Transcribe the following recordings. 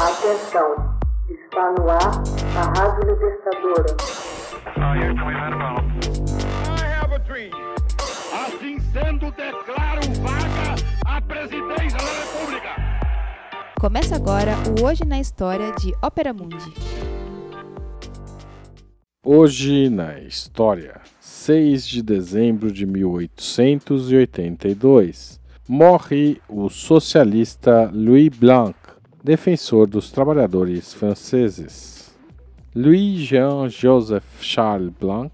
Atenção, está no ar a Rádio Libertadora. Assim sendo, declaro vaga a presidência da República. Começa agora o Hoje na História de Ópera Mundi. Hoje na História, 6 de dezembro de 1882, morre o socialista Louis Blanc, defensor dos trabalhadores franceses. Louis-Jean-Joseph Charles Blanc,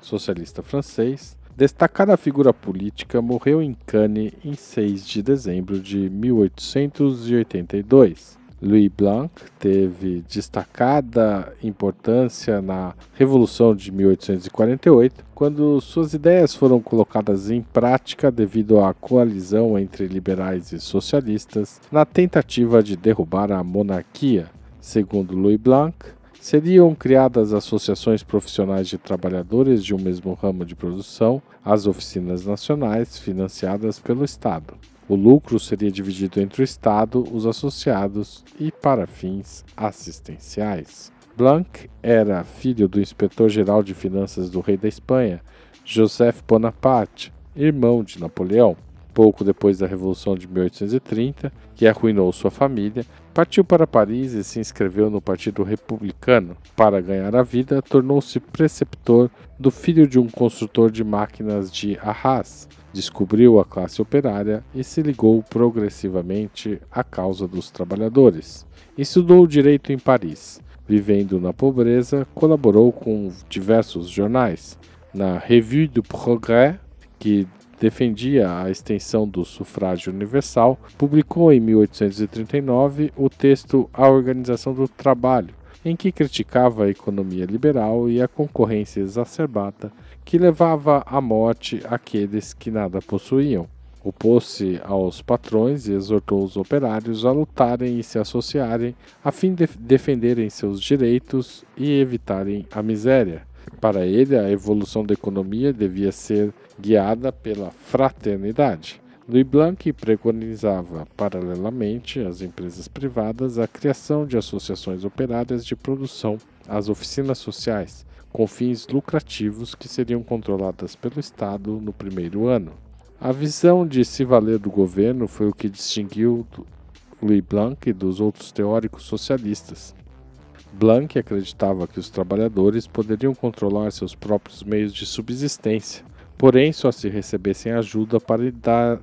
socialista francês, destacada figura política, morreu em Cannes em 6 de dezembro de 1882. Louis Blanc teve destacada importância na Revolução de 1848, quando suas ideias foram colocadas em prática devido à coalizão entre liberais e socialistas na tentativa de derrubar a monarquia. Segundo Louis Blanc, seriam criadas associações profissionais de trabalhadores de um mesmo ramo de produção, as oficinas nacionais, financiadas pelo Estado. O lucro seria dividido entre o Estado, os associados e para fins assistenciais. Blanc era filho do inspetor-geral de finanças do rei da Espanha, Joseph Bonaparte, irmão de Napoleão. Pouco depois da Revolução de 1830, que arruinou sua família, partiu para Paris e se inscreveu no Partido Republicano. Para ganhar a vida, tornou-se preceptor do filho de um construtor de máquinas de Arras, descobriu a classe operária e se ligou progressivamente à causa dos trabalhadores. Estudou direito em Paris. Vivendo na pobreza, colaborou com diversos jornais. Na Revue du Progrès, que defendia a extensão do sufrágio universal, publicou em 1839 o texto A Organização do Trabalho, em que criticava a economia liberal e a concorrência exacerbada que levava à morte aqueles que nada possuíam. Opôs-se aos patrões e exortou os operários a lutarem e se associarem a fim de defenderem seus direitos e evitarem a miséria. Para ele, a evolução da economia devia ser guiada pela fraternidade. Louis Blanc preconizava, paralelamente às empresas privadas, a criação de associações operárias de produção, as oficinas sociais, com fins lucrativos que seriam controladas pelo Estado no primeiro ano. A visão de se valer do governo foi o que distinguiu Louis Blanc dos outros teóricos socialistas. Blanc acreditava que os trabalhadores poderiam controlar seus próprios meios de subsistência, porém só se recebessem ajuda para dar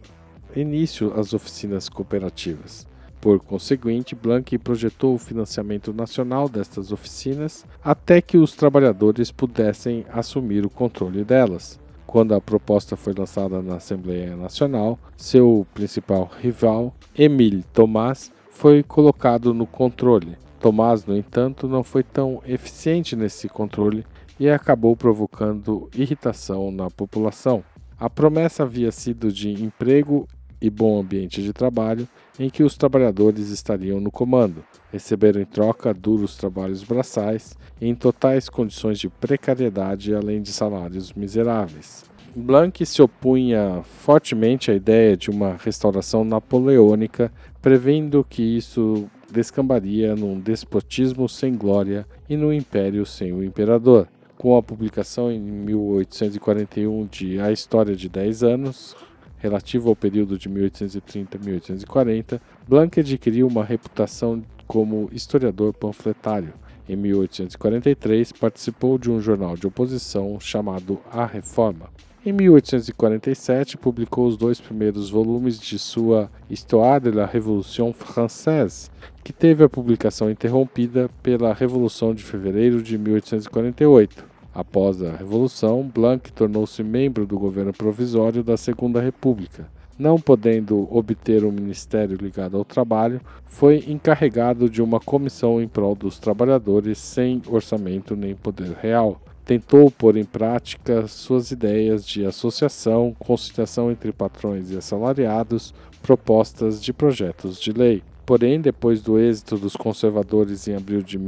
início às oficinas cooperativas. Por conseguinte, Blanc projetou o financiamento nacional destas oficinas até que os trabalhadores pudessem assumir o controle delas. Quando a proposta foi lançada na Assembleia Nacional, seu principal rival, Émile Thomas, foi colocado no controle. Thomas, no entanto, não foi tão eficiente nesse controle e acabou provocando irritação na população. A promessa havia sido de emprego e bom ambiente de trabalho em que os trabalhadores estariam no comando, receberam em troca duros trabalhos braçais em totais condições de precariedade além de salários miseráveis. Blanc se opunha fortemente à ideia de uma restauração napoleônica, prevendo que isso descambaria num despotismo sem glória e num império sem o imperador. Com a publicação em 1841 de A História de Dez Anos, relativo ao período de 1830 a 1840, Blanc adquiriu uma reputação como historiador panfletário. Em 1843, participou de um jornal de oposição chamado A Reforma. Em 1847, publicou os dois primeiros volumes de sua Histoire de la Révolution Française, que teve a publicação interrompida pela Revolução de Fevereiro de 1848. Após a Revolução, Blanc tornou-se membro do governo provisório da Segunda República. Não podendo obter um ministério ligado ao trabalho, foi encarregado de uma comissão em prol dos trabalhadores sem orçamento nem poder real. Tentou pôr em prática suas ideias de associação, conciliação entre patrões e assalariados, propostas de projetos de lei. Porém, depois do êxito dos conservadores em abril de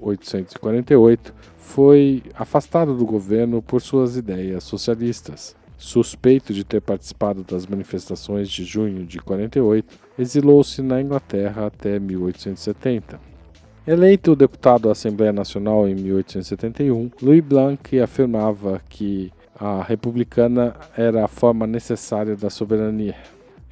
1848, foi afastado do governo por suas ideias socialistas. suspeito de ter participado das manifestações de junho de 48, exilou-se na Inglaterra até 1870. Eleito deputado à Assembleia Nacional em 1871, Louis Blanc afirmava que a republicana era a forma necessária da soberania.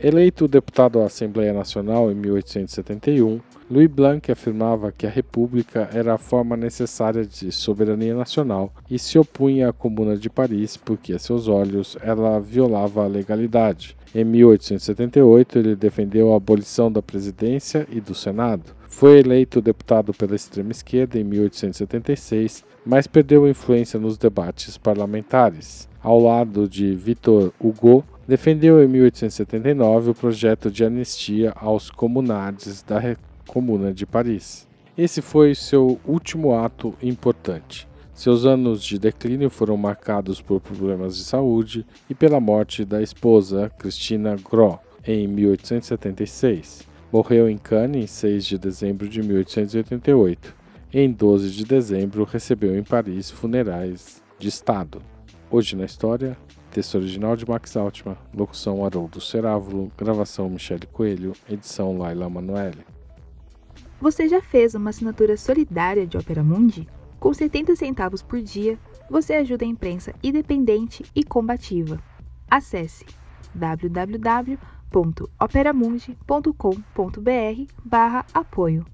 Eleito deputado à Assembleia Nacional em 1871, Louis Blanc afirmava que a República era a forma necessária de soberania nacional e se opunha à Comuna de Paris porque, a seus olhos, ela violava a legalidade. Em 1878, ele defendeu a abolição da presidência e do Senado. Foi eleito deputado pela extrema esquerda em 1876, mas perdeu influência nos debates parlamentares. Ao lado de Victor Hugo, defendeu em 1879 o projeto de anistia aos comunardes da Comuna de Paris. Esse foi seu último ato importante. Seus anos de declínio foram marcados por problemas de saúde e pela morte da esposa, Christina Gros, em 1876. Morreu em Cannes em 6 de dezembro de 1888. Em 12 de dezembro, recebeu em Paris funerais de Estado. Hoje na história, texto original de Max Altman, locução Haroldo Cerávulo, gravação Michele Coelho, edição Laila Manoeli. Você já fez uma assinatura solidária de Opera Mundi? Com 70 centavos por dia, você ajuda a imprensa independente e combativa. Acesse www.operamundi.com.br/apoio.